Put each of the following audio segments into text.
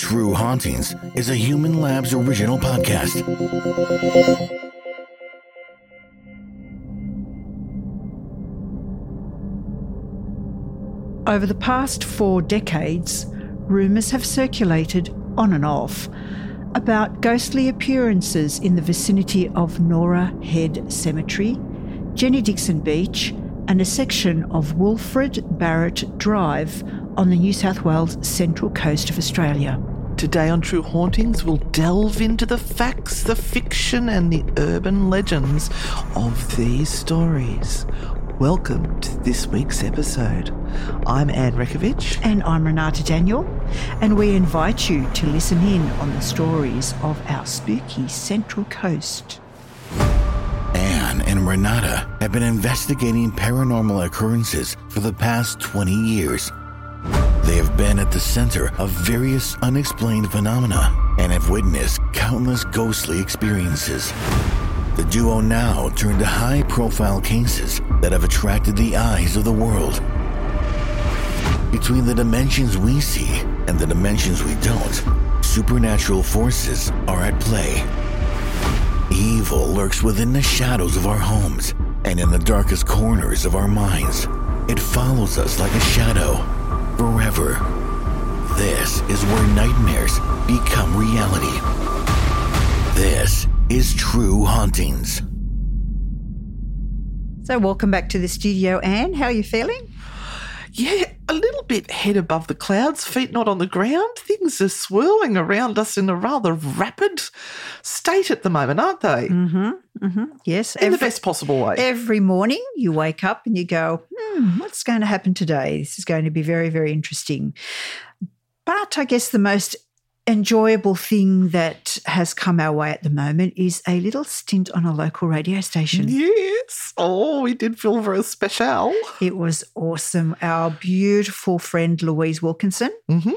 True Hauntings is a Human Labs original podcast. Over the past four decades, rumours have circulated on and off about ghostly appearances in the vicinity of Norah Head Cemetery, Jenny Dixon Beach, and a section of Wilfred Barrett Drive on the New South Wales central coast of Australia. Today on True Hauntings, we'll delve into the facts, the fiction, and the urban legends of these stories. Welcome to this week's episode. I'm Anne Rekovich. And I'm Renata Daniel, and we invite you to listen in on the stories of our spooky Central Coast. Anne and Renata have been investigating paranormal occurrences for the past 20 years. They have been at the center of various unexplained phenomena and have witnessed countless ghostly experiences. The duo now turn to high profile cases that have attracted the eyes of the world. Between the dimensions we see and the dimensions we don't, supernatural forces are at play. Evil lurks within the shadows of our homes and in the darkest corners of our minds. It follows us like a shadow forever. This is where nightmares become reality. This is True Hauntings. So, welcome back to the studio, Anne. How are you feeling? Yeah, a little bit head above the clouds, feet not on the ground. Things are swirling around us in a rather rapid state at the moment, aren't they? Mm-hmm. Mm-hmm. Yes. In every, the best possible way. Every morning you wake up and you go, hmm, what's going to happen today? This is going to be very, very interesting. But I guess the most enjoyable thing that has come our way at the moment is a little stint on a local radio station. Yes. Oh, we did feel very special. It was awesome. Our beautiful friend Louise Wilkinson mm-hmm.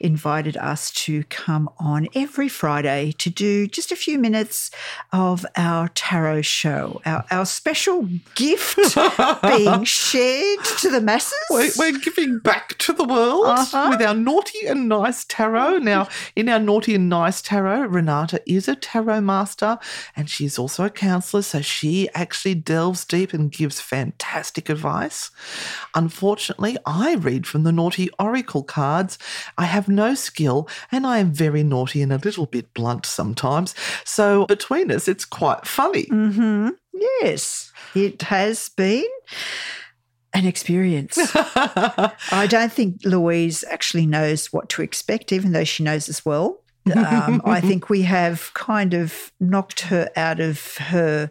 invited us to come on every Friday to do just a few minutes of our tarot show, our, our special gift being shared to the masses. We're, we're giving back to the world uh-huh. with our naughty and nice tarot. Now, in our Naughty and Nice Tarot, Renata is a tarot master and she's also a counselor, so she actually delves deep and gives fantastic advice. Unfortunately, I read from the Naughty Oracle cards. I have no skill and I am very naughty and a little bit blunt sometimes. So between us, it's quite funny. Mm-hmm. Yes, it has been an experience. I don't think Louise actually knows what to expect, even though she knows as well. Um, I think we have kind of knocked her out of her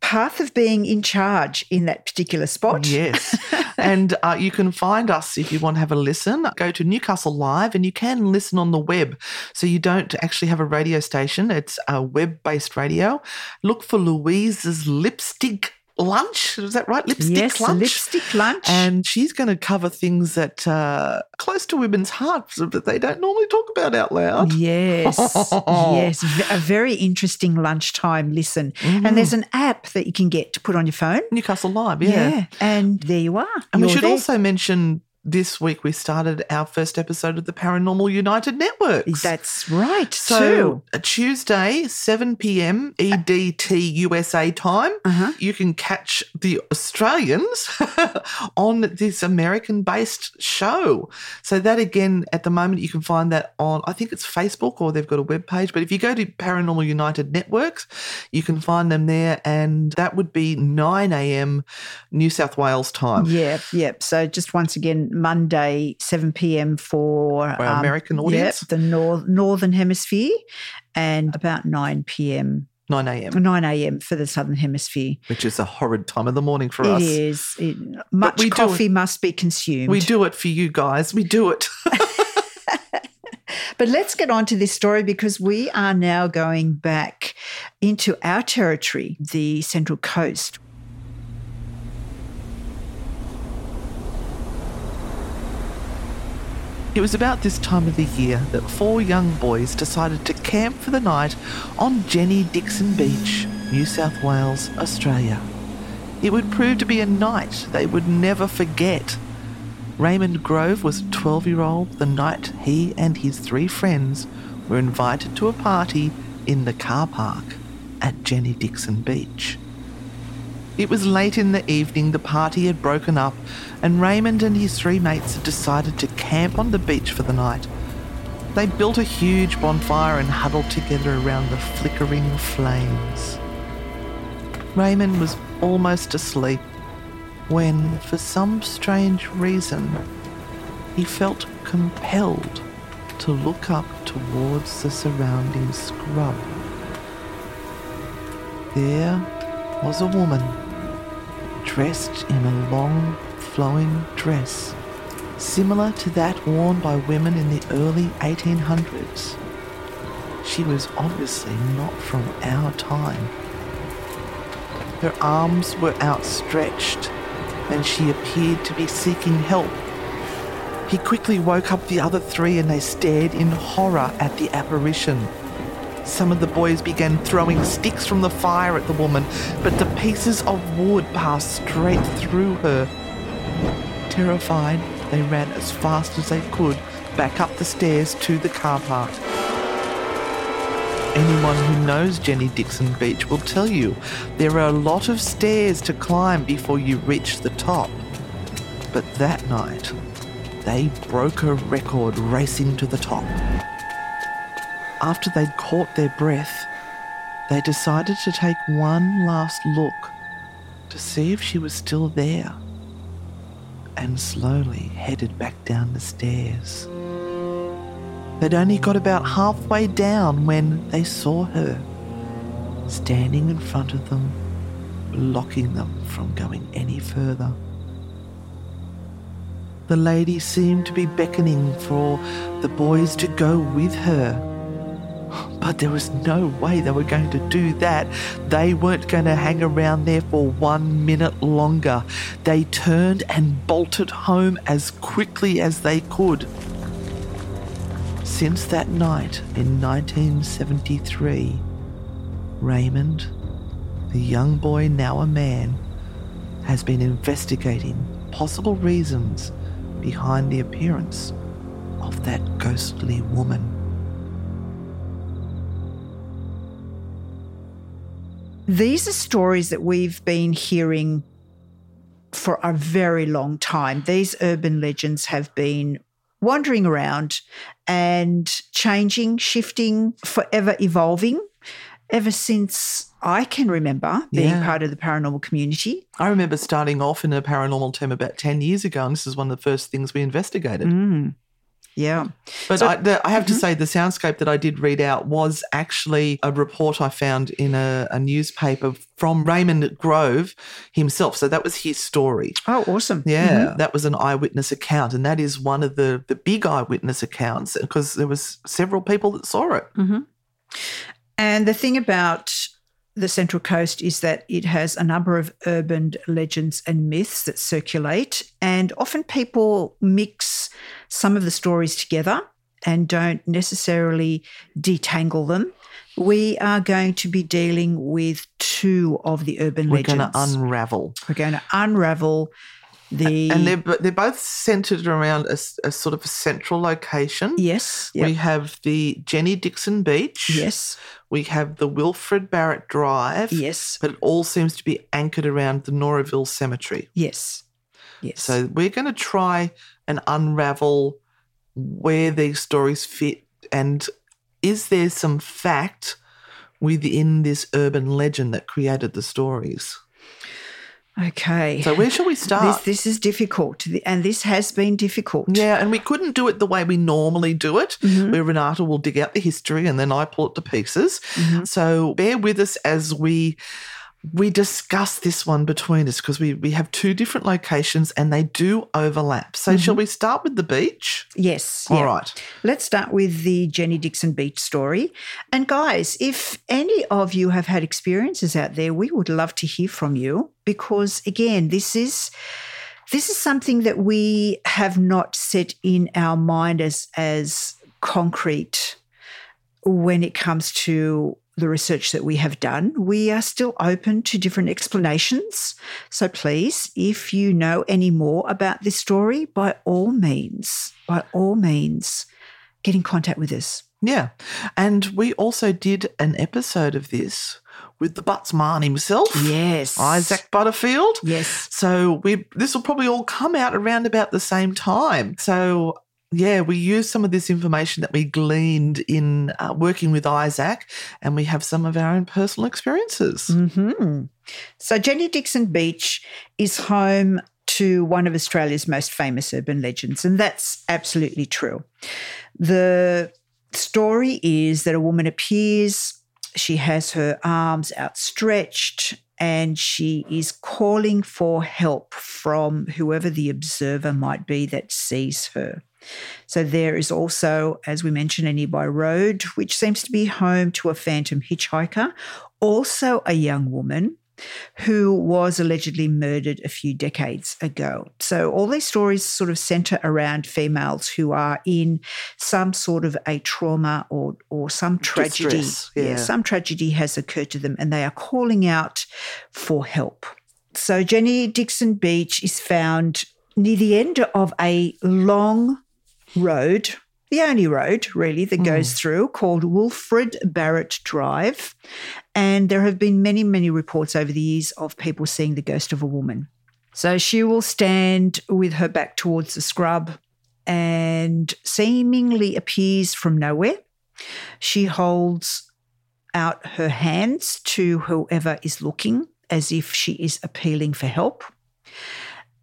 path of being in charge in that particular spot. Yes. and uh, you can find us if you want to have a listen. Go to Newcastle Live and you can listen on the web. So you don't actually have a radio station, it's a web based radio. Look for Louise's lipstick lunch. Is that right? Lipstick yes, lunch. lipstick lunch. And she's going to cover things that are close to women's hearts that they don't normally talk about out loud. Yes, yes, a very interesting lunchtime listen. Mm. And there's an app that you can get to put on your phone. Newcastle Live, yeah. yeah. And there you are. And You're we should there. also mention this week we started our first episode of the Paranormal United Networks. That's right. so too. Tuesday, 7 p.m. EDT USA time, Uh-huh. you can catch the Australians on this American based show. So, that again, at the moment, you can find that on, I think it's Facebook or they've got a web page. But if you go to Paranormal United Networks, you can find them there. And that would be 9 a.m. New South Wales time. Yep, yep. So just once again, Monday, 7 p.m. for, um, our American audience? Yep, the nor- Northern Hemisphere, and about 9 p.m., 9 a.m., 9 a.m. for the Southern Hemisphere. which is a horrid time of the morning for It us. is. It, much we coffee it- must be consumed. We do it for you guys. We do it. But let's get on to this story because we are now going back into our territory, the Central Coast. It was about this time of the year that four young boys decided to camp for the night on Jenny Dixon Beach, New South Wales, Australia. It would prove to be a night they would never forget. Raymond Grove was a 12 year old the night he and his three friends were invited to a party in the car park at Jenny Dixon Beach. It was late in the evening, the party had broken up, and Raymond and his three mates had decided to camp on the beach for the night. They built a huge bonfire and huddled together around the flickering flames. Raymond was almost asleep when, for some strange reason, he felt compelled to look up towards the surrounding scrub. There was a woman dressed in a long, flowing dress, similar to that worn by women in the early 1800s. She was obviously not from our time. Her arms were outstretched, and she appeared to be seeking help. He quickly woke up the other three and they stared in horror at the apparition. Some of the boys began throwing sticks from the fire at the woman, but the pieces of wood passed straight through her. Terrified, they ran as fast as they could back up the stairs to the car park. Anyone who knows Jenny Dixon Beach will tell you there are a lot of stairs to climb before you reach the top. But that night, they broke a record racing to the top. After they'd caught their breath, they decided to take one last look to see if she was still there and slowly headed back down the stairs. They'd only got about halfway down when they saw her standing in front of them, blocking them from going any further. The lady seemed to be beckoning for the boys to go with her. But there was no way they were going to do that. They weren't going to hang around there for one minute longer. They turned and bolted home as quickly as they could. Since that night in 1973, Raymond, the young boy now a man, has been investigating possible reasons behind the appearance of that ghostly woman. These are stories that we've been hearing for a very long time. These urban legends have been wandering around and changing, shifting, forever evolving ever since I can remember being Yeah. part of the paranormal community. I remember starting off in a paranormal team about 10 years ago, and this is one of the first things we investigated. Mm. Yeah. But So- I, the, I have to say, the soundscape that I did read out was actually a report I found in a, a newspaper from Raymond Grove himself. So that was his story. Oh, awesome. Yeah, Mhm. that was an eyewitness account, and that is one of the the big eyewitness accounts because there was several people that saw it. And the thing about the Central Coast is that it has a number of urban legends and myths that circulate, and often people mix some of the stories together and don't necessarily detangle them. We are going to be dealing with two of the urban legends. We're going to unravel. We're going to unravel The and they're they're both centered around a sort of a central location. yes, We have the Jenny Dixon Beach. yes, We have the Wilfred Barrett Drive. yes, But it all seems to be anchored around the Noraville Cemetery. yes, yes. So we're going to try and unravel where these stories fit and is there some fact within this urban legend that created the stories? okay. So where shall we start? this is difficult, and this has been difficult. yeah, and we couldn't do it the way we normally do it, Mhm. where Renata will dig out the history and then I pull it to pieces. Mhm. So bear with us as we we discuss this one between us because we, we have two different locations and they do overlap. So shall mm-hmm. we start with the beach? Yes. All yeah. right. Let's start with the Jenny Dixon Beach story. And guys, if any of you have had experiences out there, we would love to hear from you because again, this is this is something that we have not set in our mind as as concrete when it comes to the research that we have done. We are still open to different explanations. So please, if you know any more about this story, by all means, by all means, get in contact with us. Yeah. And we also did an episode of this with the Buttsman himself, Yes. Isaac Butterfield. Yes. So we this will probably all come out around about the same time. So yeah, we use some of this information that we gleaned in uh, working with Isaac, and we have some of our own personal experiences. hmm So Jenny Dixon Beach is home to one of Australia's most famous urban legends, and that's absolutely true. The story is that a woman appears, she has her arms outstretched, and she is calling for help from whoever the observer might be that sees her. So there is also, as we mentioned, a nearby road, which seems to be home to a phantom hitchhiker, also a young woman who was allegedly murdered a few decades ago. So all these stories sort of center around females who are in some sort of a trauma or or some tragedy. Distress, yeah. some tragedy has occurred to them and they are calling out for help. So Jenny Dixon Beach is found near the end of a long road, the only road really that goes mm. through, called Wilfred Barrett Drive. And there have been many, many reports over the years of people seeing the ghost of a woman. So she will stand with her back towards the scrub and seemingly appears from nowhere. She holds out her hands to whoever is looking as if she is appealing for help.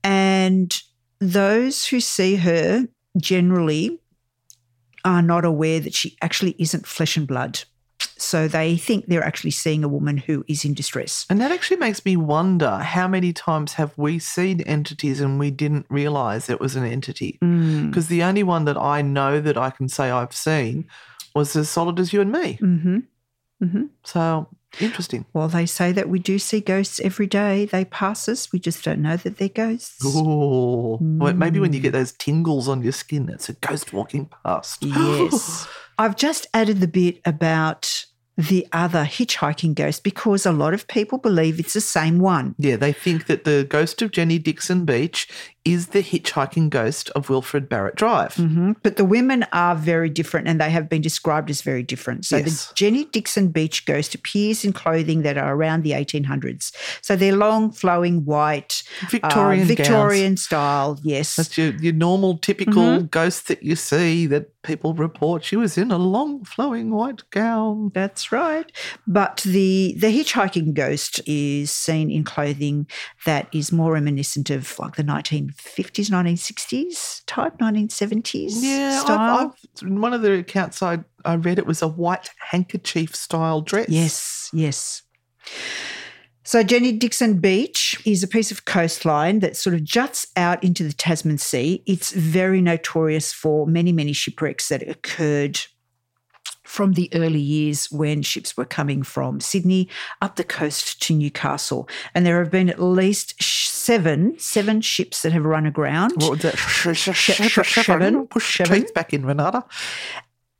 And those who see her generally are not aware that she actually isn't flesh and blood. So they think they're actually seeing a woman who is in distress. And that actually makes me wonder how many times have we seen entities and we didn't realize it was an entity? Mm. Because the only one that I know that I can say I've seen was as solid as you and me. hmm hmm So interesting. Well, they say that we do see ghosts every day. They pass us. We just don't know that they're ghosts. Ooh. Well, maybe when you get mm. those tingles on your skin, that's a ghost walking past. Yes. I've just added the bit about the other hitchhiking ghost because a lot of people believe it's the same one. yeah, they think that the ghost of Jenny Dixon Beach is the hitchhiking ghost of Wilfred Barrett Drive. hmm But the women are very different and they have been described as very different. So Yes. the Jenny Dixon Beach ghost appears in clothing that are around the 1800s. So they're long, flowing, white, uh, Victorian gowns. Victorian style. Yes. That's your, your normal, typical Mm-hmm. ghost that you see that people report she was in a long, flowing white gown. That's right. But the the hitchhiking ghost is seen in clothing that is more reminiscent of like the 1950s, 1960s type, 1970s Yeah, style. I've, I've, one of the accounts I, I read it was a white handkerchief style dress. Yes, yes. So Jenny Dixon Beach is a piece of coastline that sort of juts out into the Tasman Sea. It's very notorious for many, many shipwrecks that occurred from the early years when ships were coming from Sydney up the coast to Newcastle. And there have been at least seven, seven ships that have run aground. What was that? seven, Push teeth back in, Renata.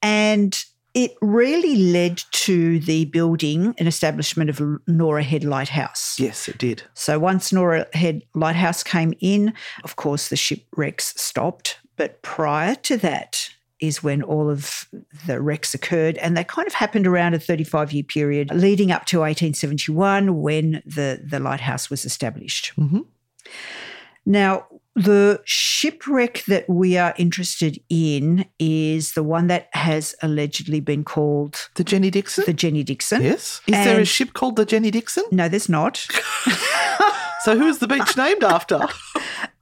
And it really led to the building and establishment of Norah Head Lighthouse. Yes, it did. So once Norah Head Lighthouse came in, of course, the shipwrecks stopped. But prior to that, is when all of the wrecks occurred. And they kind of happened around a 35 year period leading up to 1871 when the, the lighthouse was established. Mm-hmm. Now, the shipwreck that we are interested in is the one that has allegedly been called The Jenny Dixon? the Jenny Dixon. yes. Is there a ship called the Jenny Dixon? No, there's not. So who is the beach named after?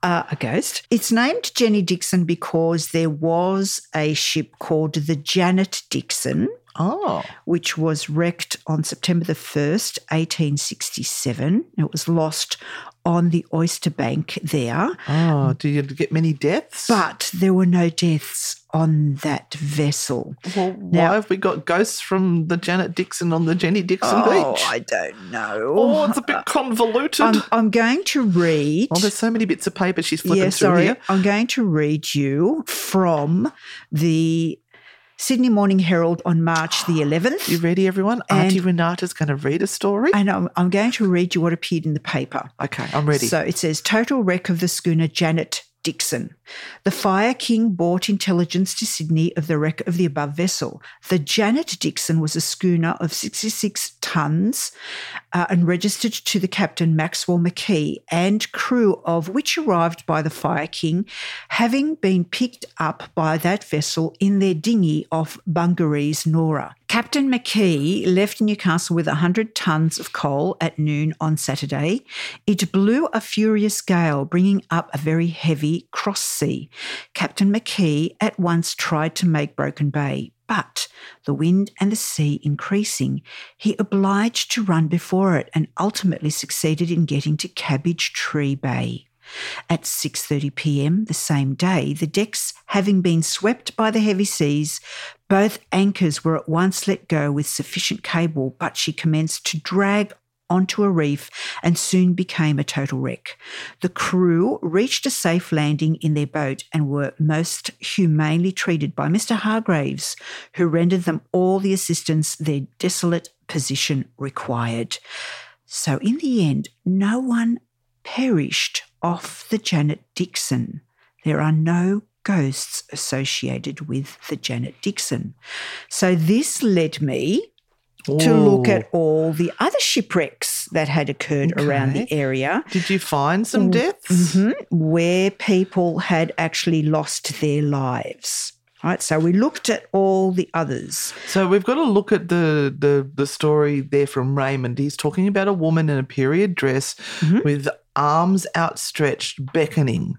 uh, a ghost. It's named Jenny Dixon because there was a ship called the Janet Dixon, Oh. which was wrecked on September the 1st, 1867. It was lost on the Oyster Bank there, Oh, do you get many deaths? but there were no deaths on that vessel. well, why now- have we got ghosts from the Janet Dixon on the Jenny Dixon Oh, beach? I don't know. oh, it's a bit uh, convoluted. I'm, I'm going to read. oh, there's so many bits of paper she's flipping yeah, through sorry. here. I'm going to read you from the Sydney Morning Herald on March the 11th. You ready, everyone? And- Auntie Renata's going to read a story. and I'm, I'm going to read you what appeared in the paper. okay, I'm ready. So it says total wreck of the schooner Janet Dixon. The Fire King brought intelligence to Sydney of the wreck of the above vessel. The Janet Dixon was a schooner of 66 tons uh, and registered to the captain Maxwell McKee and crew of which arrived by the Fire King, having been picked up by that vessel in their dinghy off Bungaree's Norah. Captain McKee left Newcastle with 100 tons of coal at noon on Saturday. It blew a furious gale, bringing up a very heavy cross sea. Captain McKee at once tried to make Broken Bay, but the wind and the sea increasing, he obliged to run before it and ultimately succeeded in getting to Cabbage Tree Bay. At 6:30 p.m. the same day, the decks having been swept by the heavy seas, both anchors were at once let go with sufficient cable, but she commenced to drag onto a reef and soon became a total wreck. The crew reached a safe landing in their boat and were most humanely treated by Mr. Hargraves, who rendered them all the assistance their desolate position required. So, in the end, no one perished off the Janet Dixon. There are no ghosts associated with the Janet Dixon. So, this led me to look at all the other shipwrecks that had occurred around the area Did you find some deaths? mhm, where people had actually lost their lives. Right, so we looked at all the others. So we've got to look at the, the the story there from Raymond. He's talking about a woman in a period dress Mm-hmm. with arms outstretched, beckoning.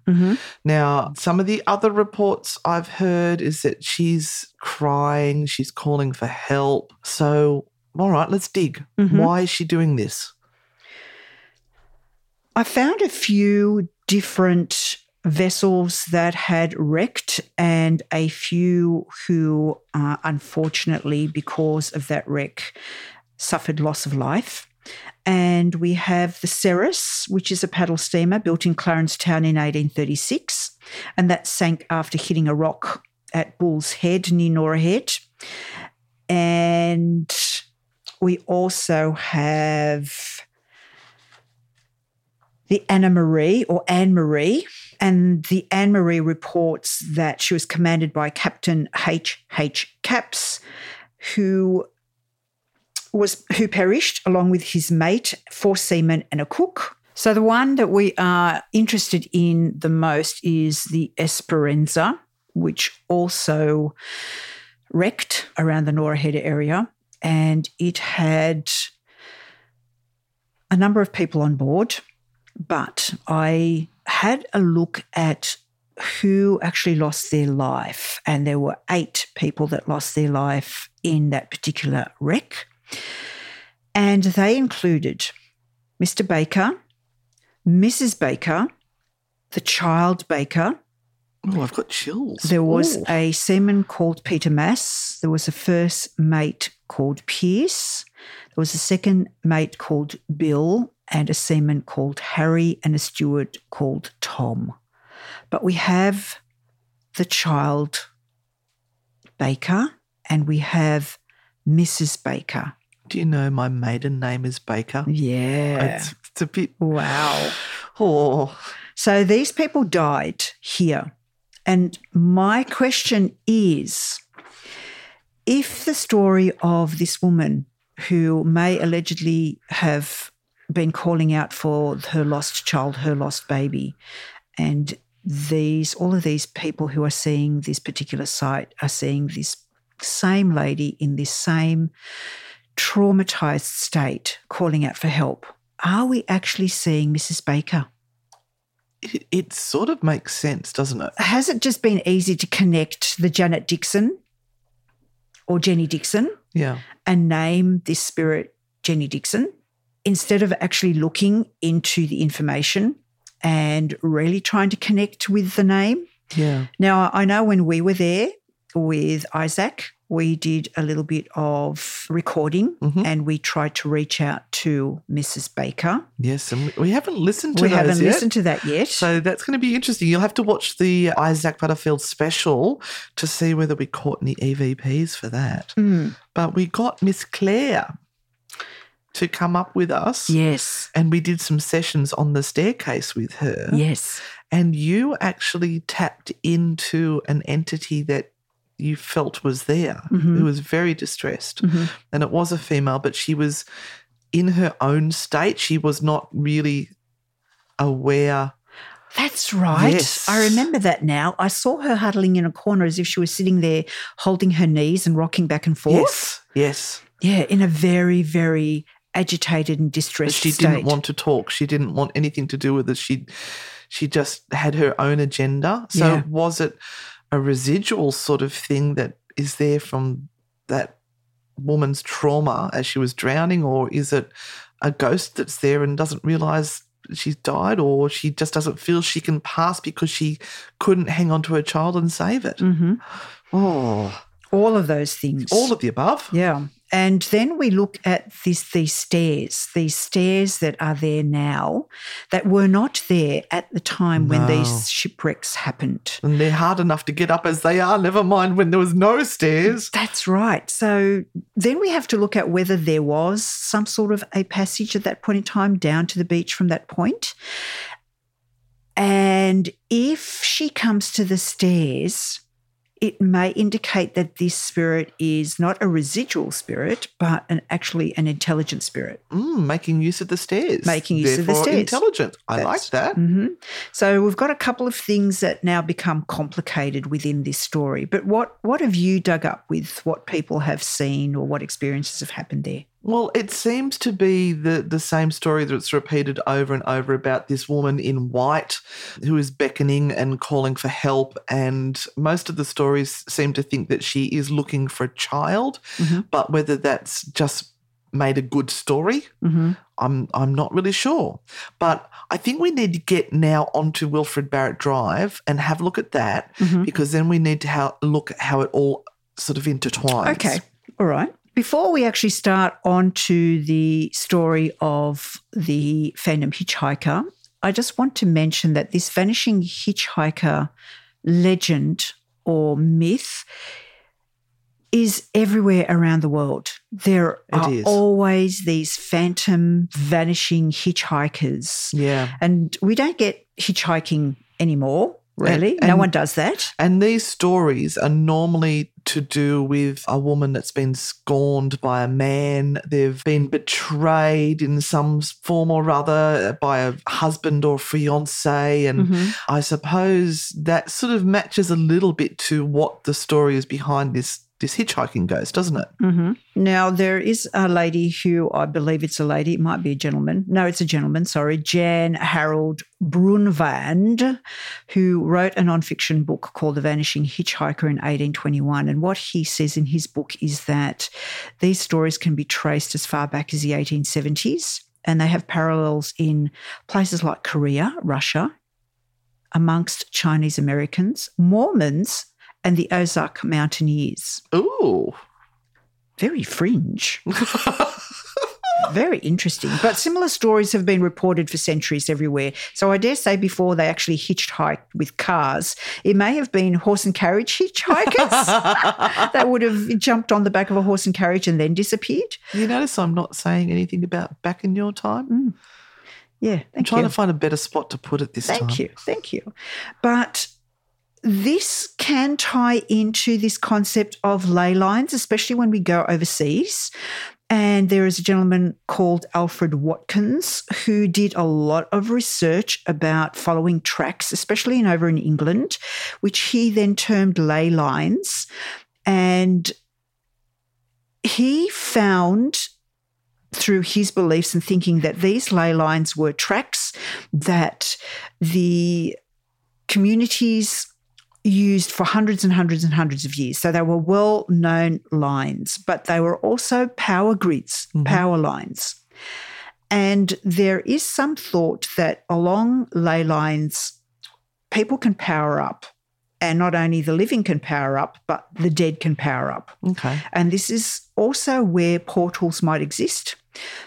Now, some of the other reports I've heard is that she's crying, she's calling for help. So, all right, let's dig. Mm-hmm. Why is she doing this? I found a few different vessels that had wrecked and a few who, uh, unfortunately, because of that wreck, suffered loss of life. And we have the Ceres, which is a paddle steamer built in Clarence Town in 1836, and that sank after hitting a rock at Bull's Head near Norah Head. And we also have the Anna Marie or Anne Marie. And the Anne Marie reports that she was commanded by Captain H. H. Caps, who was who perished along with his mate, four seamen, and a cook. So the one that we are interested in the most is the Esperanza, which also wrecked around the Norah Head area, and it had a number of people on board. But I had a look at who actually lost their life, and there were eight people that lost their life in that particular wreck. And they included Mr. Baker, Mrs. Baker, the child Baker. Oh, I've got chills. There was Ooh. a seaman called Peter Mass. There was a first mate called Pierce. There was a second mate called Bill, and a seaman called Harry, and a steward called Tom. But we have the child Baker and we have Mrs. Baker. Do you know my maiden name is Baker? Yeah. It's, it's a bit. Wow. Oh, So these people died here. And my question is if the story of this woman who may allegedly have been calling out for her lost child, her lost baby, and these all of these people who are seeing this particular site are seeing this same lady in this same traumatized state calling out for help. Are we actually seeing Mrs. Baker? it, it sort of makes sense, doesn't it? has it just been easy to connect the Janet Dixon or Jenny Dixon Yeah. and name this spirit Jenny Dixon instead of actually looking into the information and really trying to connect with the name? Yeah. Now, I know when we were there with Isaac, we did a little bit of recording Mhm. and we tried to reach out to Mrs. Baker. Yes. And we, we haven't listened to we haven't yet. listened to that yet. So that's going to be interesting. You'll have to watch the Isaac Butterfield special to see whether we caught any EVPs for that. Mm, But we got Miss Claire to come up with us. yes. And we did some sessions on the staircase with her. Yes. And you actually tapped into an entity that you felt was there, Mhm. who was very distressed. Mhm. And it was a female, but she was in her own state. She was not really aware. That's right. Yes. I remember that now. I saw her huddling in a corner as if she was sitting there holding her knees and rocking back and forth. Yes. Yes. Yeah, in a very, very agitated and But distressed she state. didn't want to talk. She didn't want anything to do with it. She she just had her own agenda. So Yeah. was it a residual sort of thing that is there from that woman's trauma as she was drowning, or is it a ghost that's there and doesn't realize she's died, or she just doesn't feel she can pass because she couldn't hang on to her child and save it? hmm Oh, All of those things. all of the above. Yeah. And then we look at this, these stairs, these stairs that are there now that were not there at the time when these shipwrecks happened. And they're hard enough to get up as they are, never mind when there was no stairs. That's right. So then we have to look at whether there was some sort of a passage at that point in time down to the beach from that point. And if she comes to the stairs, it may indicate that this spirit is not a residual spirit, but an actually an intelligent spirit. Mm, making use of the stairs. Making use of the stairs. Intelligent. I That's- like that. hmm So we've got a couple of things that now become complicated within this story. But what what have you dug up with what people have seen or what experiences have happened there? Well, it seems to be the, the same story that's repeated over and over about this woman in white who is beckoning and calling for help. And most of the stories seem to think that she is looking for a child, Mhm. but whether that's just made a good story, Mm-hmm. I'm I'm not really sure. But I think we need to get now onto Wilfred Barrett Drive and have a look at that Mhm. because then we need to how, look at how it all sort of intertwines. Okay. All right. Before we actually start on to the story of the Phantom Hitchhiker, I just want to mention that this vanishing hitchhiker legend or myth is everywhere around the world. There It are is. always these phantom vanishing hitchhikers. Yeah. And we don't get hitchhiking anymore, really. no and- one does that. And these stories are normally to do with a woman that's been scorned by a man. They've been betrayed in some form or other by a husband or fiance. And Mhm. I suppose that sort of matches a little bit to what the story is behind this this hitchhiking ghost, doesn't it? hmm Now, there is a lady who I believe it's a lady, it might be a gentleman. No, it's a gentleman, sorry, Jan Harold Brunvand, who wrote a nonfiction book called The Vanishing Hitchhiker in 1821. And what he says in his book is that these stories can be traced as far back as the 1870s, and they have parallels in places like Korea, Russia, amongst Chinese Americans, Mormons, and the Ozark Mountaineers Ooh. very fringe. Very interesting. But similar stories have been reported for centuries everywhere. So I dare say before they actually hitchhiked with cars, it may have been horse and carriage hitchhikers that would have jumped on the back of a horse and carriage and then disappeared. You notice I'm not saying anything about back in your time? Mm. Yeah, I'm trying you. to find a better spot to put it this Thank time. Thank you. Thank you. But this can tie into this concept of ley lines, especially when we go overseas. And there is a gentleman called Alfred Watkins who did a lot of research about following tracks, especially in over in England, which he then termed ley lines. And he found through his beliefs and thinking that these ley lines were tracks that the communities used for hundreds and hundreds and hundreds of years. So they were well known lines, but they were also power grids, mm-hmm. power lines. And there is some thought that along ley lines, people can power up. And not only the living can power up, but the dead can power up. Okay. And this is also where portals might exist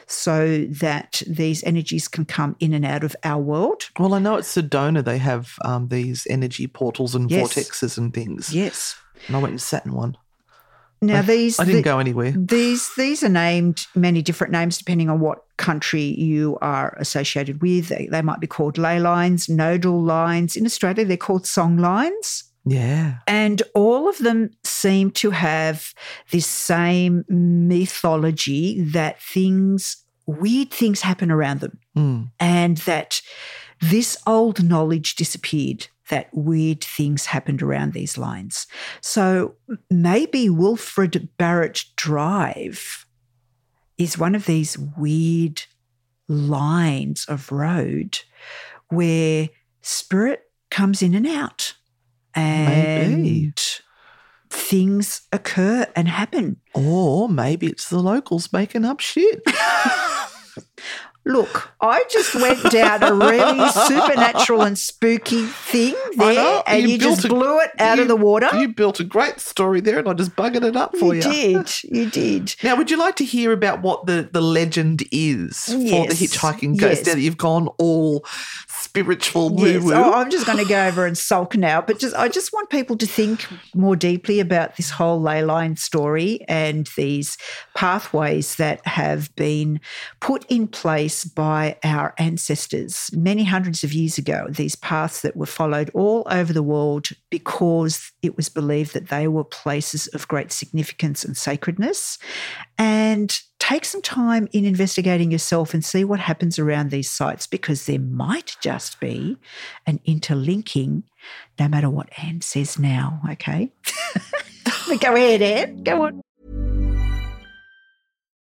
so that these energies can come in and out of our world. Well, I know at Sedona they have um, these energy portals and Yes. vortexes and things. Yes. And I went and sat in one. Now I, these I didn't the- go anywhere. These these are named many different names depending on what country you are associated with. They, they might be called ley lines, nodal lines. In Australia, they're called song lines. Yeah. And all of them seem to have this same mythology that things, weird things happen around them. Mm. and that this old knowledge disappeared that weird things happened around these lines. So maybe Wilfred Barrett Drive is one of these weird lines of road where spirit comes in and out and Maybe. things occur and happen. Or maybe it's the locals making up shit. Look, I just went down a really supernatural and spooky thing there, know, and you, just a- blew it out you- of the water. You built a great story there, and I just buggered it up for you. You did, you did. Now, would you like to hear about what the, the legend is for the hitchhiking ghost? yes. Now that you've gone all spiritual woo Yes, oh, I'm just going to go over and sulk now, but just I just want people to think more deeply about this whole ley line story and these pathways that have been put in place by our ancestors many hundreds of years ago. These paths that were followed all over the world because it was believed that they were places of great significance and sacredness. And take some time in investigating yourself and see what happens around these sites because there might just be an interlinking, no matter what Anne says now. Okay. go ahead, Anne. Go on.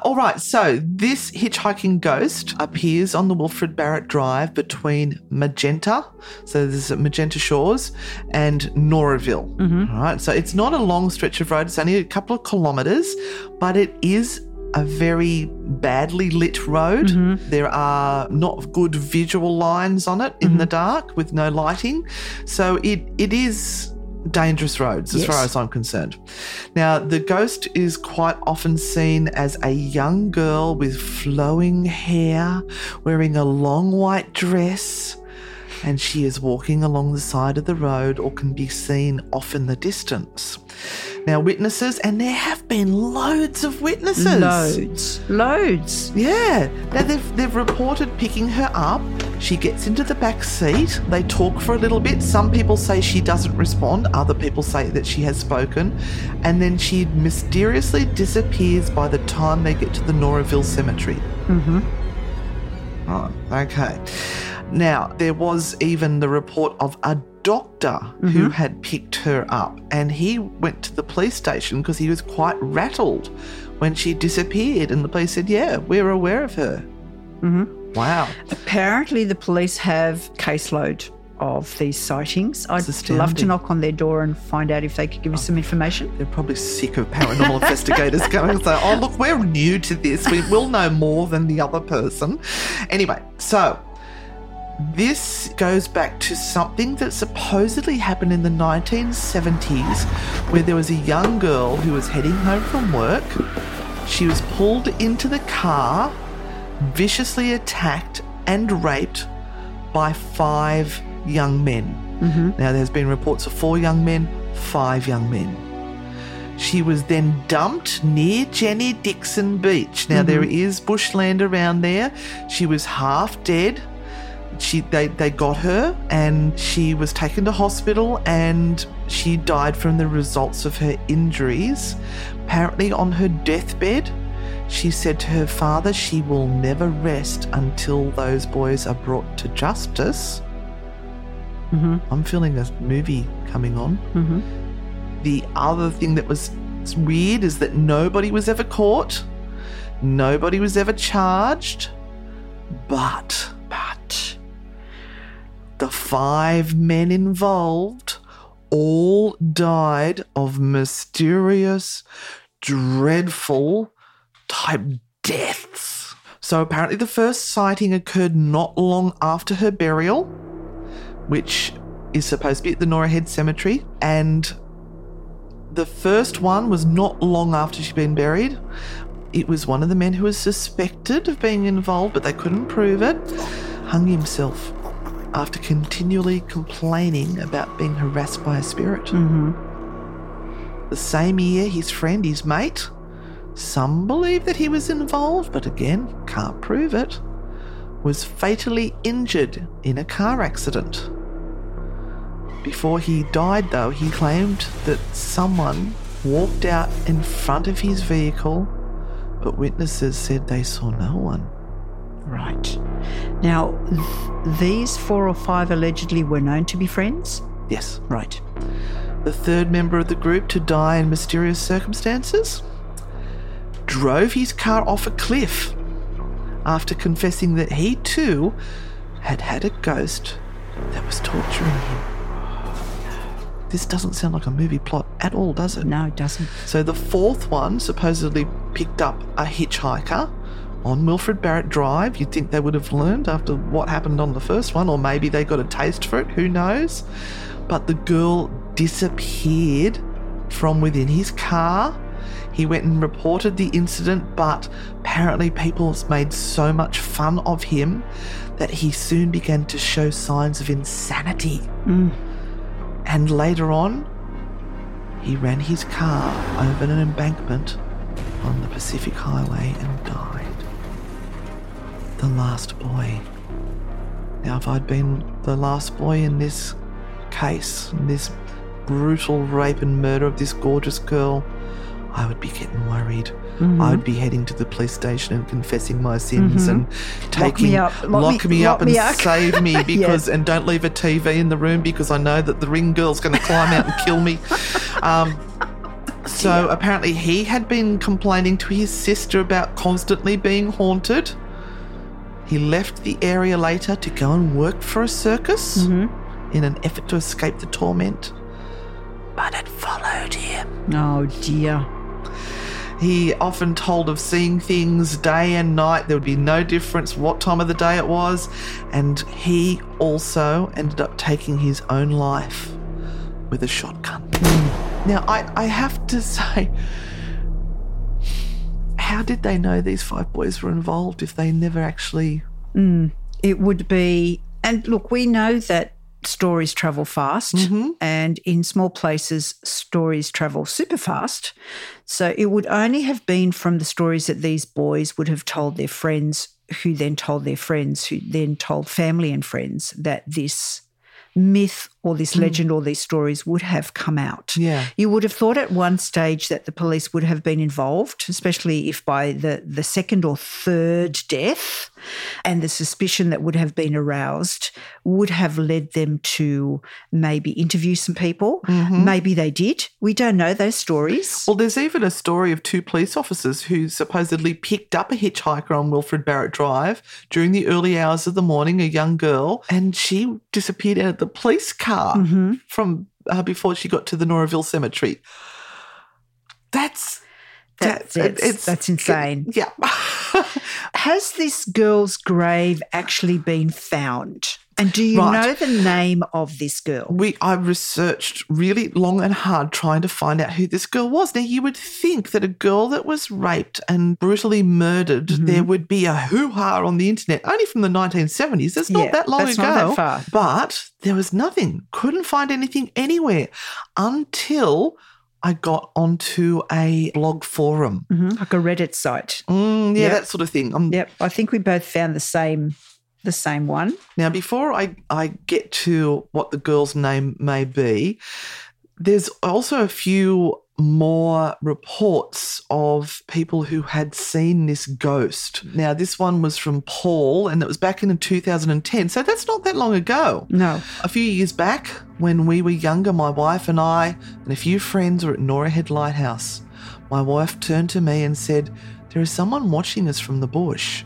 All right, so this hitchhiking ghost appears on the Wilfred Barrett Drive between Magenta, so this is Magenta Shores, and Noraville. Mm-hmm. All right, so it's not a long stretch of road, it's only a couple of kilometres, but it is a very badly lit road. Mm-hmm. There are not good visual lines on it in the mm-hmm. dark with no lighting. So it it is dangerous roads as far as I'm concerned. Now, the ghost is quite often seen as a young girl with flowing hair, wearing a long white dress, and she is walking along the side of the road or can be seen off in the distance. Now, witnesses, and there have been loads of witnesses. Loads. Loads. Yeah. Now they've they've reported picking her up. She gets into the back seat. They talk for a little bit. Some people say she doesn't respond. Other people say that she has spoken, and then she mysteriously disappears by the time they get to the Noraville Cemetery. Mm-hmm. Right. Okay. Now there was even the report of a doctor who had picked her up, and he went to the police station because he was quite rattled when she disappeared. And the police said, "Yeah, we're aware of her." Mm-hmm. Wow. Apparently, the police have caseload of these sightings. I'd love to knock on their door and find out if they could give us some information. They're probably sick of paranormal investigators going and say, oh, look, we're new to this. We will know more than the other person. Anyway, so this goes back to something that supposedly happened in the 1970s where there was a young girl who was heading home from work. She was pulled into the car, viciously attacked and raped by five young men. Mm-hmm. Now, there's been reports of four young men, five young men. She was then dumped near Jenny Dixon Beach. Now there mm-hmm. is bushland around there. She was half dead. She they, they got her and she was taken to hospital and she died from the results of her injuries. Apparently on her deathbed, she said to her father she will never rest until those boys are brought to justice. Mm-hmm. I'm feeling a movie coming on. Mm-hmm. The other thing that was weird is that nobody was ever caught, nobody was ever charged, but, the five men involved all died of mysterious, dreadful type deaths. So apparently, the first sighting occurred not long after her burial, which is supposed to be at the Norah Head Cemetery, and the first one was not long after she'd been buried. It was one of the men who was suspected of being involved, but they couldn't prove it, hung himself after continually complaining about being harassed by a spirit. Mm-hmm. The same year, his friend, his mate, some believe that he was involved, but again, can't prove it, was fatally injured in a car accident. Before he died, though, he claimed that someone walked out in front of his vehicle, but witnesses said they saw no one. Right. Now, th- these four or five allegedly were known to be friends. Yes. Right. The third member of the group to die in mysterious circumstances drove his car off a cliff after confessing that he too had had a ghost that was torturing him. This doesn't sound like a movie plot at all, does it? No, it doesn't. So the fourth one supposedly picked up a hitchhiker on Wilfred Barrett Drive. You'd think they would have learned after what happened on the first one, or maybe they got a taste for it, who knows? But the girl disappeared from within his car. He went and reported the incident, but apparently people made so much fun of him that he soon began to show signs of insanity. Mm. And later on, he ran his car over an embankment on the Pacific Highway and died. The last boy. Now, if I'd been the last boy in this case, in this brutal rape and murder of this gorgeous girl, I would be getting worried. I would be heading to the police station and confessing my sins and taking me up. Lock lock me- me lock up and me save me because and don't leave a TV in the room because I know that the ring girl's going to climb out and kill me. Um, so apparently he had been complaining to his sister about constantly being haunted. He left the area later to go and work for a circus mm-hmm. in an effort to escape the torment, but it followed him. Oh dear. He often told of seeing things day and night. There would be no difference what time of the day it was. And he also ended up taking his own life with a shotgun. Mm. Now, I, I have to say, how did they know these five boys were involved if they never actually. Mm, it would be, and look, we know that stories travel fast, mm-hmm. and in small places, stories travel super fast. So it would only have been from the stories that these boys would have told their friends, who then told their friends, who then told family and friends that this myth or this hmm. legend or these stories would have come out. Yeah. You would have thought at one stage that the police would have been involved, especially if by the, the second or third death and the suspicion that would have been aroused would have led them to maybe interview some people. Mm-hmm. Maybe they did. We don't know those stories. Well, there's even a story of two police officers who supposedly picked up a hitchhiker on Wilfred Barrett Drive during the early hours of the morning, a young girl, and she disappeared out of the police car from uh, before she got to the Noraville Cemetery. That's That's that- it. That's insane. Yeah. Has this girl's grave actually been found? And do you Right. know the name of this girl? we I researched really long and hard trying to find out who this girl was. Now you would think that a girl that was raped and brutally murdered, Mm-hmm. there would be a hoo-ha on the internet, only from the 1970s. That's not Yeah, that long that's ago. not that far. But there was nothing. Couldn't find anything anywhere until I got onto a blog forum. Mhm, Like a Reddit site. Mm, yeah, Yep. that sort of thing. Um, Yep. I think we both found the same the same one. Now, before I, I get to what the girl's name may be, there's also a few more reports of people who had seen this ghost. Now, this one was from Paul, and it was back in 2010, so that's not that long ago. No. A few years back, when we were younger, my wife and I and a few friends were at Norah Head Lighthouse. My wife turned to me and said, There is someone watching us from the bush.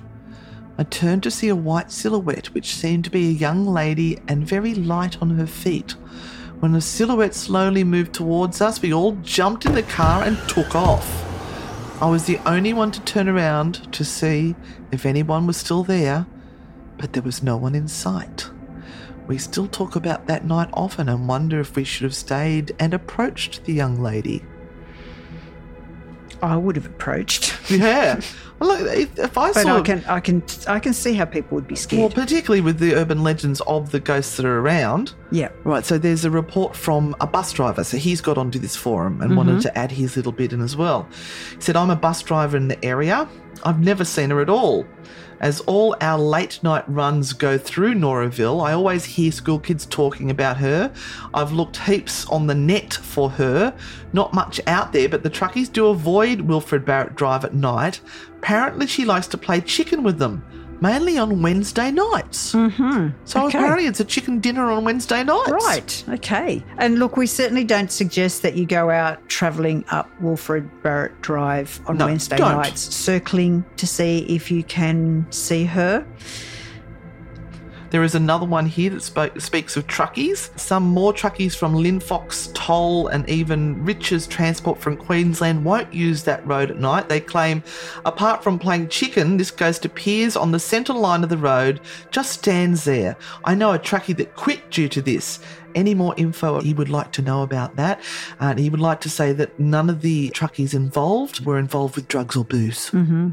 I turned to see a white silhouette, which seemed to be a young lady and very light on her feet. When the silhouette slowly moved towards us, we all jumped in the car and took off. I was the only one to turn around to see if anyone was still there, but there was no one in sight. We still talk about that night often and wonder if we should have stayed and approached the young lady. I would have approached. Yeah. Well, Look, if, if I But saw, I can I can I can see how people would be scared. well, particularly with the urban legends of the ghosts that are around. yeah. Right, so there's a report from a bus driver. So he's got onto this forum and wanted mm-hmm. to add his little bit in as well. He said, I'm a bus driver in the area. I've never seen her at all. As all our late night runs go through Noraville, I always hear school kids talking about her. I've looked heaps on the net for her. Not much out there, but the truckies do avoid Wilfred Barrett Drive at night. Apparently, she likes to play chicken with them, mainly on Wednesday nights. Mm-hmm. So Okay. apparently, it's a chicken dinner on Wednesday nights. Right. Okay. And look, we certainly don't suggest that you go out travelling up Wilfred Barrett Drive on No, Wednesday don't. nights, circling to see if you can see her. There is another one here that spoke, speaks of truckies. Some more truckies from Linfox Toll and even Rich's Transport from Queensland won't use that road at night. They claim, apart from playing chicken, this ghost appears on the centre line of the road, just stands there. I know a truckie that quit due to this. Any more info he would like to know about that? And he would like to say that none of the truckies involved were involved with drugs or booze. Mm-hmm.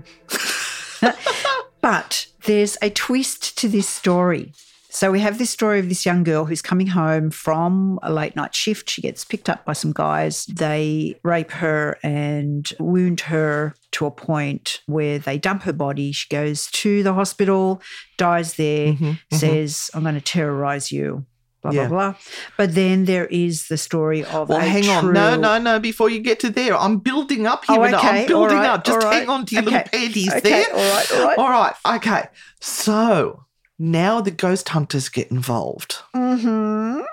But there's a twist to this story. So we have this story of this young girl who's coming home from a late night shift. She gets picked up by some guys. They rape her and wound her to a point where they dump her body. She goes to the hospital, dies there, mm-hmm, mm-hmm. says, I'm going to terrorize you. Blah, Yeah. blah, blah. But then there is the story of. Well, hang on. No, true- no, no. Before you get to there, I'm building up here. Oh, okay, I'm building right, up. Just all hang on to your little Okay, panties okay, there. all right, all right. All right. Okay. So now the ghost hunters get involved. Mhm.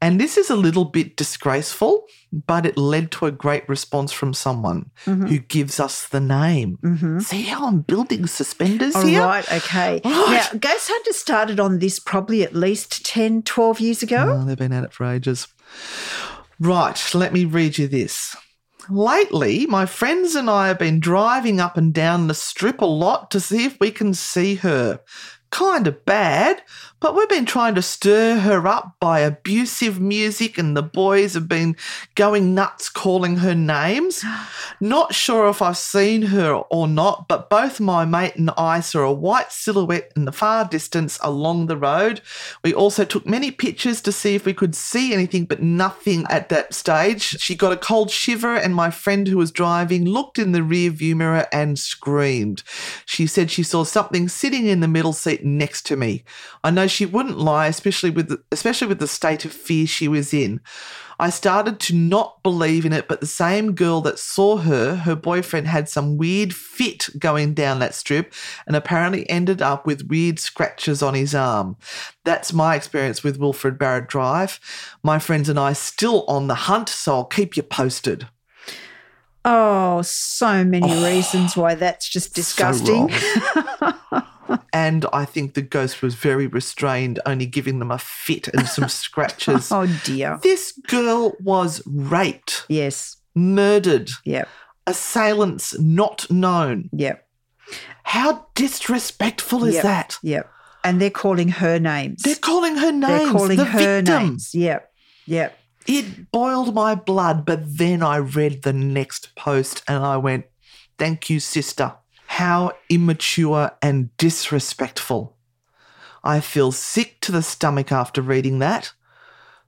And this is a little bit disgraceful, but it led to a great response from someone Mm-hmm. who gives us the name. See how I'm building suspenders All here? right, okay. Right. Now, Ghost Hunter started on this probably at least 10, 12 years ago. Oh, they've been at it for ages. Right, let me read you this. Lately, my friends and I have been driving up and down the strip a lot to see if we can see her. Kind of bad, but we've been trying to stir her up by abusive music, and the boys have been going nuts calling her names. Not sure if I've seen her or not, but both my mate and I saw a white silhouette in the far distance along the road. We also took many pictures to see if we could see anything, but nothing at that stage. She got a cold shiver, and my friend who was driving looked in the rear view mirror and screamed. She said she saw something sitting in the middle seat next to me. I know she wouldn't lie, especially with the, especially with the state of fear she was in. I started to not believe in it, but the same girl that saw her, her boyfriend had some weird fit going down that strip and apparently ended up with weird scratches on his arm. That's my experience with Wilfred Barrett Drive. My friends and I still on the hunt, so I'll keep you posted. Oh, so many oh, reasons why that's just disgusting. and I think the ghost was very restrained, only giving them a fit and some scratches. oh, dear. This girl was raped, Yes. murdered, Yep. assailants not known. Yep. How disrespectful is yep. that? Yep. And they're calling her names. They're calling her names. They're calling the her victim. names. Yep. Yep. It boiled my blood, but then I read the next post and I went, Thank you, sister. How immature and disrespectful. I feel sick to the stomach after reading that.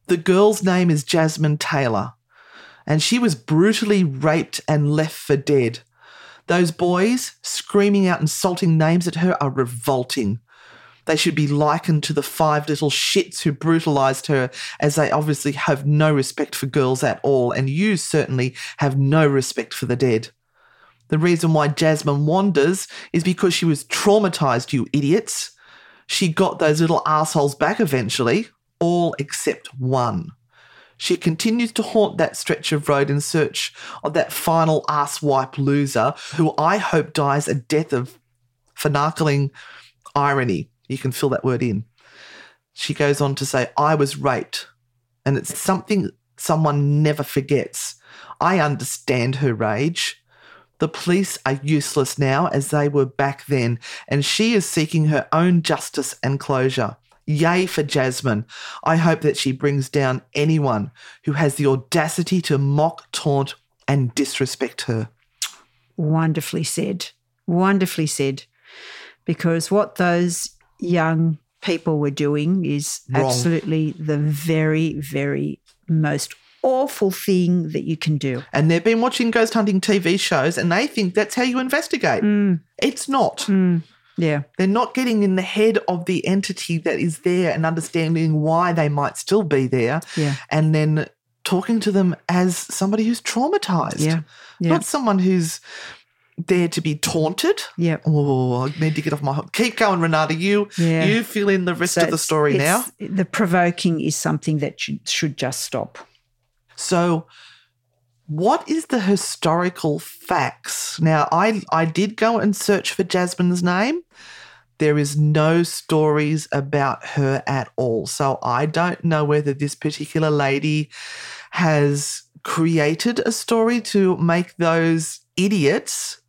The girl's name is Jasmine Taylor, and she was brutally raped and left for dead. Those boys screaming out insulting names at her are revolting. They should be likened to the five little shits who brutalized her, as they obviously have no respect for girls at all, and you certainly have no respect for the dead. The reason why Jasmine wanders is because she was traumatized, you idiots. She got those little assholes back eventually, all except one. She continues to haunt that stretch of road in search of that final asswipe loser who I hope dies a death of finarkling irony. You can fill that word in. She goes on to say, I was raped. And it's something someone never forgets. I understand her rage. The police are useless now as they were back then, and she is seeking her own justice and closure. Yay for Jasmine. I hope that she brings down anyone who has the audacity to mock, taunt, and disrespect her. Wonderfully said. Wonderfully said. Because what those young people were doing is Wrong. absolutely the very, very most awful thing that you can do. And they've been watching ghost hunting TV shows and they think that's how you investigate. Mm. It's not. Mm. Yeah. They're not getting in the head of the entity that is there and understanding why they might still be there. Yeah. And then talking to them as somebody who's traumatized. Yeah. Yeah. Not someone who's there to be taunted. Yeah. Oh, I need to get off my keep going, Renata. You Yeah. you fill in the rest So of the story now. The provoking is something that should, should just stop. So, what is the historical facts? Now, I I did go and search for Jasmine's name. there is no stories about her at all. So I don't know whether this particular lady has created a story to make those idiots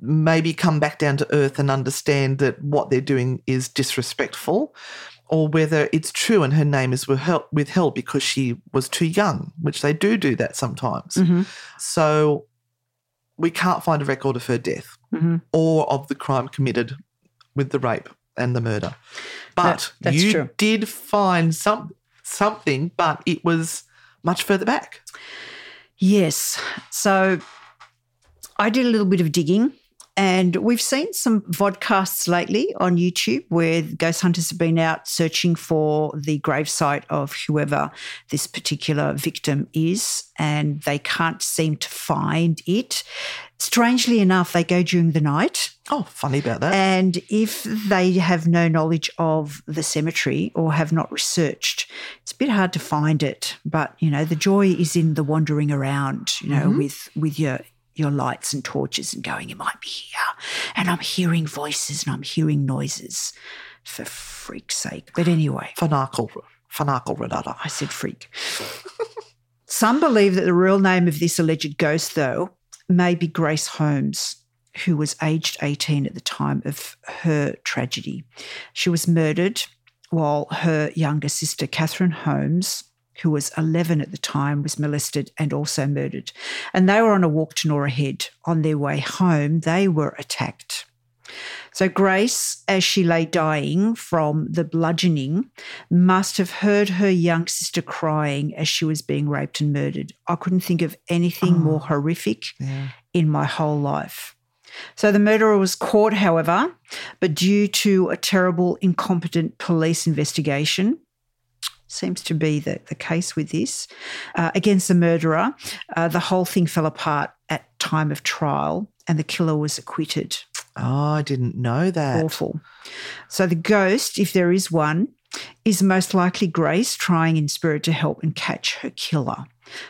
maybe come back down to earth and understand that what they're doing is disrespectful or whether it's true and her name is withheld, because she was too young, which they do do that sometimes. Mm-hmm. So we can't find a record of her death Mm-hmm. or of the crime committed with the rape and the murder. But That- you true. did find some something, but it was much further back. Yes. So I did a little bit of digging and we've seen some vodcasts lately on YouTube where ghost hunters have been out searching for the gravesite of whoever this particular victim is and they can't seem to find it. Strangely enough, they go during the night. Oh, funny about that. And if they have no knowledge of the cemetery or have not researched, it's a bit hard to find it. But you know, the joy is in the wandering around. You know, mm-hmm. with with your your lights and torches and going, it might be here, and I'm hearing voices and I'm hearing noises. For freak's sake! But anyway, Fanakal, Fanakal Renata. I said freak. Some believe that the real name of this alleged ghost, though, may be Grace Holmes, who was aged 18 at the time of her tragedy. She was murdered while her younger sister, Catherine Holmes, who was 11 at the time, was molested and also murdered. And they were on a walk to Norah Head. On their way home, they were attacked. So Grace, as she lay dying from the bludgeoning, must have heard her young sister crying as she was being raped and murdered. I couldn't think of anything oh. more horrific in my whole life. So the murderer was caught, however, but due to a terrible, incompetent police investigation, seems to be the, the case with this, uh, against the murderer, uh, the whole thing fell apart at time of trial and the killer was acquitted. Oh, I didn't know that. Awful. So the ghost, if there is one, is most likely Grace trying in spirit to help and catch her killer.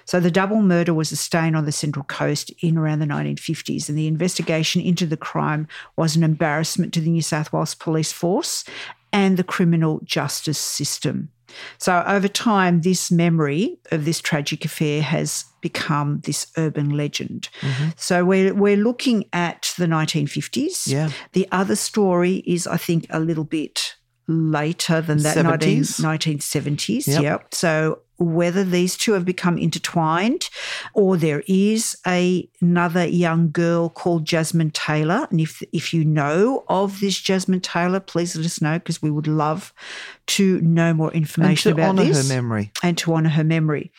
So the double murder was a stain on the Central Coast in around the 1950s, and the investigation into the crime was an embarrassment to the New South Wales Police Force and the criminal justice system. So over time, this memory of this tragic affair has become this urban legend. Mm-hmm. So we're we're looking at the 1950s. Yeah. The other story is, I think, a little bit later than that, 19, 1970s. Yep. Yep. So whether these two have become intertwined or there is a, another young girl called Jasmine Taylor. And if, if you know of this Jasmine Taylor, please let us know because we would love to know more information And information to about honour this her memory. and to honour her memory.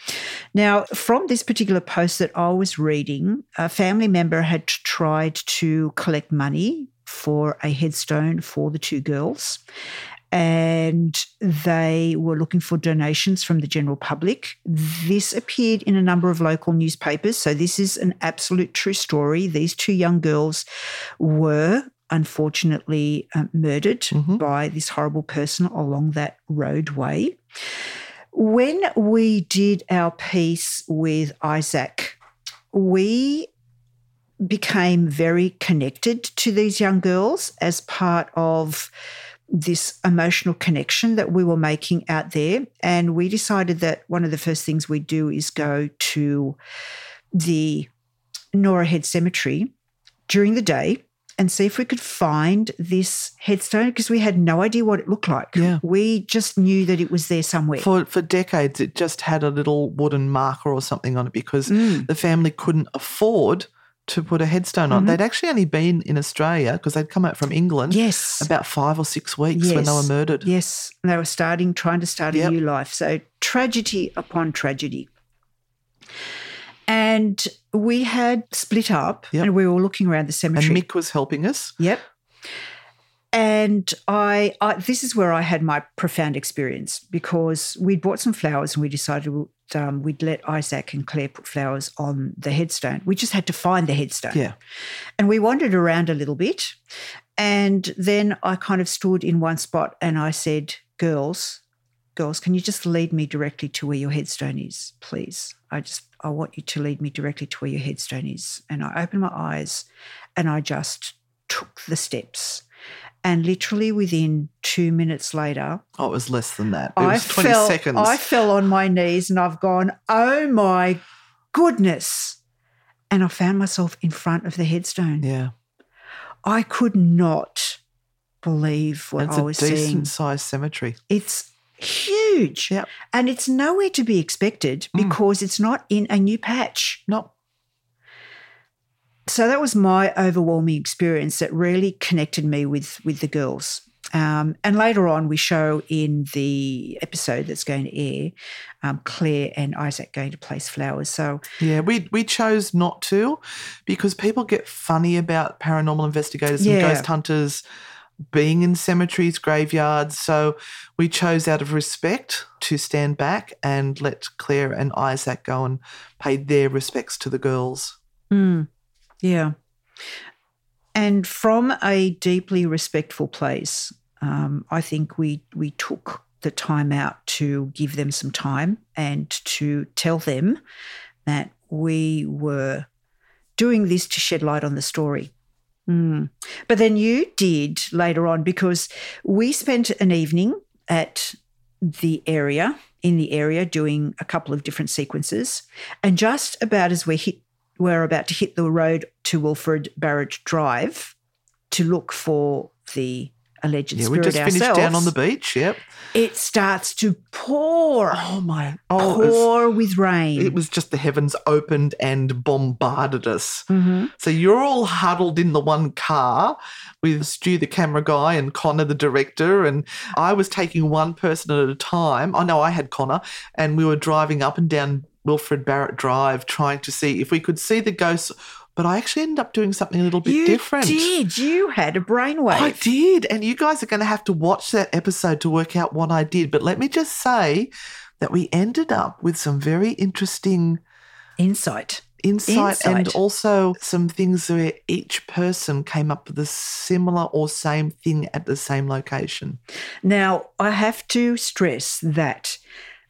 Now, from this particular post that I was reading, a family member had tried to collect money for a headstone for the two girls. And they were looking for donations from the general public. This appeared in a number of local newspapers. So, this is an absolute true story. These two young girls were unfortunately uh, murdered by this horrible person along that roadway. When we did our piece with Isaac, we became very connected to these young girls as part of this emotional connection that we were making out there. And we decided that one of the first things we'd do is go to the Norah Head Cemetery during the day and see if we could find this headstone because we had no idea what it looked like. Yeah. We just knew that it was there somewhere. For for decades, it just had a little wooden marker or something on it because Mm. the family couldn't afford to put a headstone Mm-hmm. on. They'd actually only been in Australia because they'd come out from England. Yes. about five or six weeks when they were murdered. Yes, and they were starting, trying to start Yep. a new life. So tragedy upon tragedy. And we had split up Yep. and we were looking around the cemetery. And. Mick was helping us. Yep. And I, I, this is where I had my profound experience because we'd bought some flowers and we decided um, we'd let Isaac and Claire put flowers on the headstone. We just had to find the headstone. Yeah. And we wandered around a little bit. And then I kind of stood in one spot and I said, Girls, girls, can you just lead me directly to where your headstone is, please? I just, I want you to lead me directly to where your headstone is. And I opened my eyes and I just took the steps. And literally within two minutes later, Oh, it was less than that. It I was 20 fell, seconds. I fell on my knees and I've gone, oh my goodness. And I found myself in front of the headstone. yeah. I could not believe what It's I a was decent seeing. sized cemetery. It's huge. Yep. And it's nowhere to be expected Mm. because it's not in a new patch. No. So that was my overwhelming experience that really connected me with with the girls. Um, and later on, we show in the episode that's going to air, um, Claire and Isaac going to place flowers. So Yeah, we we chose not to because people get funny about paranormal investigators and Yeah. ghost hunters being in cemeteries, graveyards. So we chose out of respect to stand back and let Claire and Isaac go and pay their respects to the girls. Mm, yeah. And from a deeply respectful place, um, I think we we took the time out to give them some time and to tell them that we were doing this to shed light on the story. Mm. But then you did later on because we spent an evening at the area in the area doing a couple of different sequences, and just about as we hit we're about to hit the road to Wilfred Barrett Drive to look for the alleged Yeah, we spirit just finished down on the beach. Yep. It starts to pour, Oh my! Oh, it was- pour with rain. it was just the heavens opened and bombarded us. Mhm. So you're all huddled in the one car with Stu, the camera guy, and Connor, the director. And I was taking one person at a time. I know I had Connor, and we were driving up and down Wilfred Barrett Drive trying to see if we could see the ghosts. But I actually ended up doing something a little bit you different. did. You had a brainwave. I did. And you guys are going to have to watch that episode to work out what I did. But let me just say that we ended up with some very interesting Insight. insight, and also some things where each person came up with a similar or same thing at the same location. Now, I have to stress that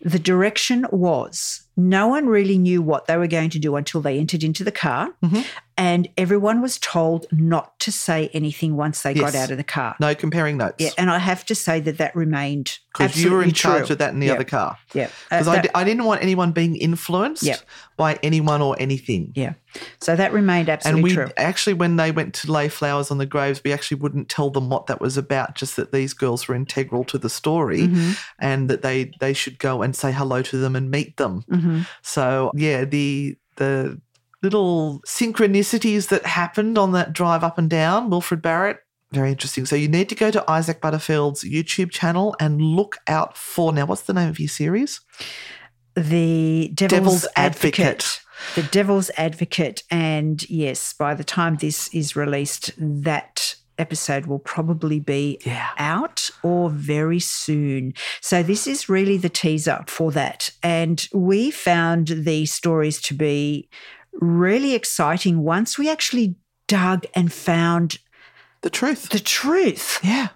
the direction was no one really knew what they were going to do until they entered into the car, Mm-hmm. And everyone was told not to say anything once they got out of the car. No comparing notes. Yeah, and I have to say that that remained absolutely Because you were in absolutely charge of that in the Yeah. other car. Yeah, Uh, Because I, that- di- I didn't want anyone being influenced Yeah. by anyone or anything. yeah. So that remained absolutely true. And we true. actually, when they went to lay flowers on the graves, we actually wouldn't tell them what that was about, just that these girls were integral to the story Mm-hmm. and that they, they should go and say hello to them and meet them. Mm-hmm. So, yeah, the, the little synchronicities that happened on that drive up and down Wilfred Barrett, very interesting. So, you need to go to Isaac Butterfield's YouTube channel and look out for now, what's the name of your series? the Devil's, Devil's Advocate. Advocate. The Devil's Advocate. And yes, by the time this is released, that episode will probably be Yeah. out or very soon. So this is really the teaser for that. And we found these stories to be really exciting once we actually dug and found The truth. the truth yeah.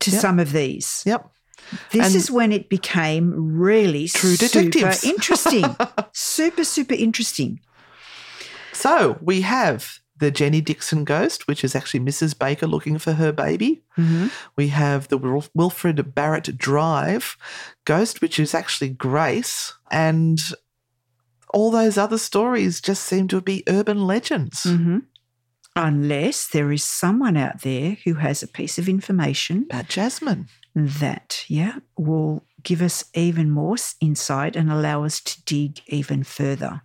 to Yep. some of these. Yep. This And- is when it became really True super interesting. super, super interesting. So we have the Jenny Dixon ghost, which is actually Mrs. Baker looking for her baby. Mm-hmm. We have the Wil- Wilfred Barrett Drive ghost, which is actually Grace. And all those other stories just seem to be urban legends. Mm-hmm. Unless there is someone out there who has a piece of information About Jasmine. that, yeah, will give us even more insight and allow us to dig even further.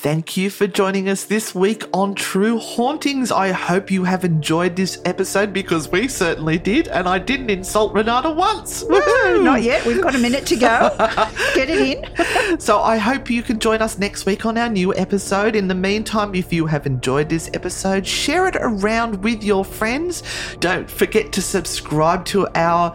Thank you for joining us this week on True Hauntings. I hope you have enjoyed this episode because we certainly did, and I didn't insult Renata once. Not yet. We've got a minute to go. Get it in. So I hope you can join us next week on our new episode. In the meantime, if you have enjoyed this episode, share it around with your friends. Don't forget to subscribe to our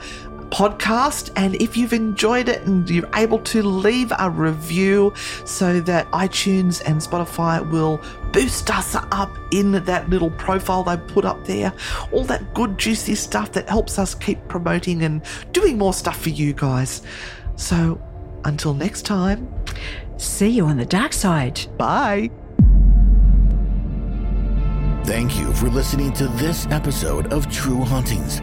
podcast and if you've enjoyed it and you're able to leave a review so that iTunes and Spotify will boost us up in that little profile they put up there all that good juicy stuff that helps us keep promoting and doing more stuff for you guys so until next time See you on the dark side. Bye. Thank you for listening to this episode of True Hauntings.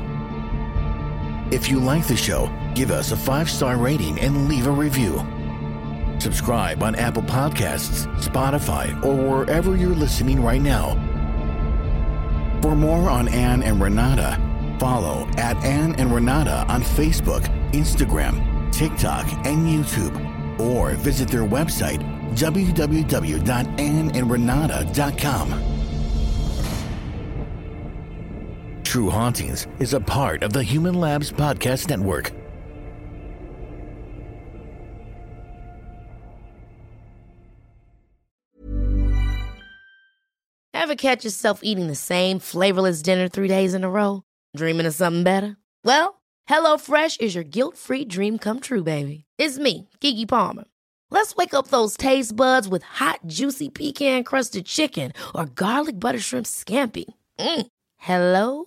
If you like the show, give us a five star rating and leave a review. Subscribe on Apple Podcasts, Spotify, or wherever you're listening right now. For more on Anne and Renata, follow at Anne and Renata on Facebook, Instagram, TikTok, and YouTube, or visit their website www.anneandrenata.com. True Hauntings is a part of the Human Labs Podcast Network. Ever catch yourself eating the same flavorless dinner three days in a row? Dreaming of something better? Well, HelloFresh is your guilt free dream come true, baby. It's me, Keke Palmer. Let's wake up those taste buds with hot, juicy pecan crusted chicken or garlic butter shrimp scampi. Mm. Hello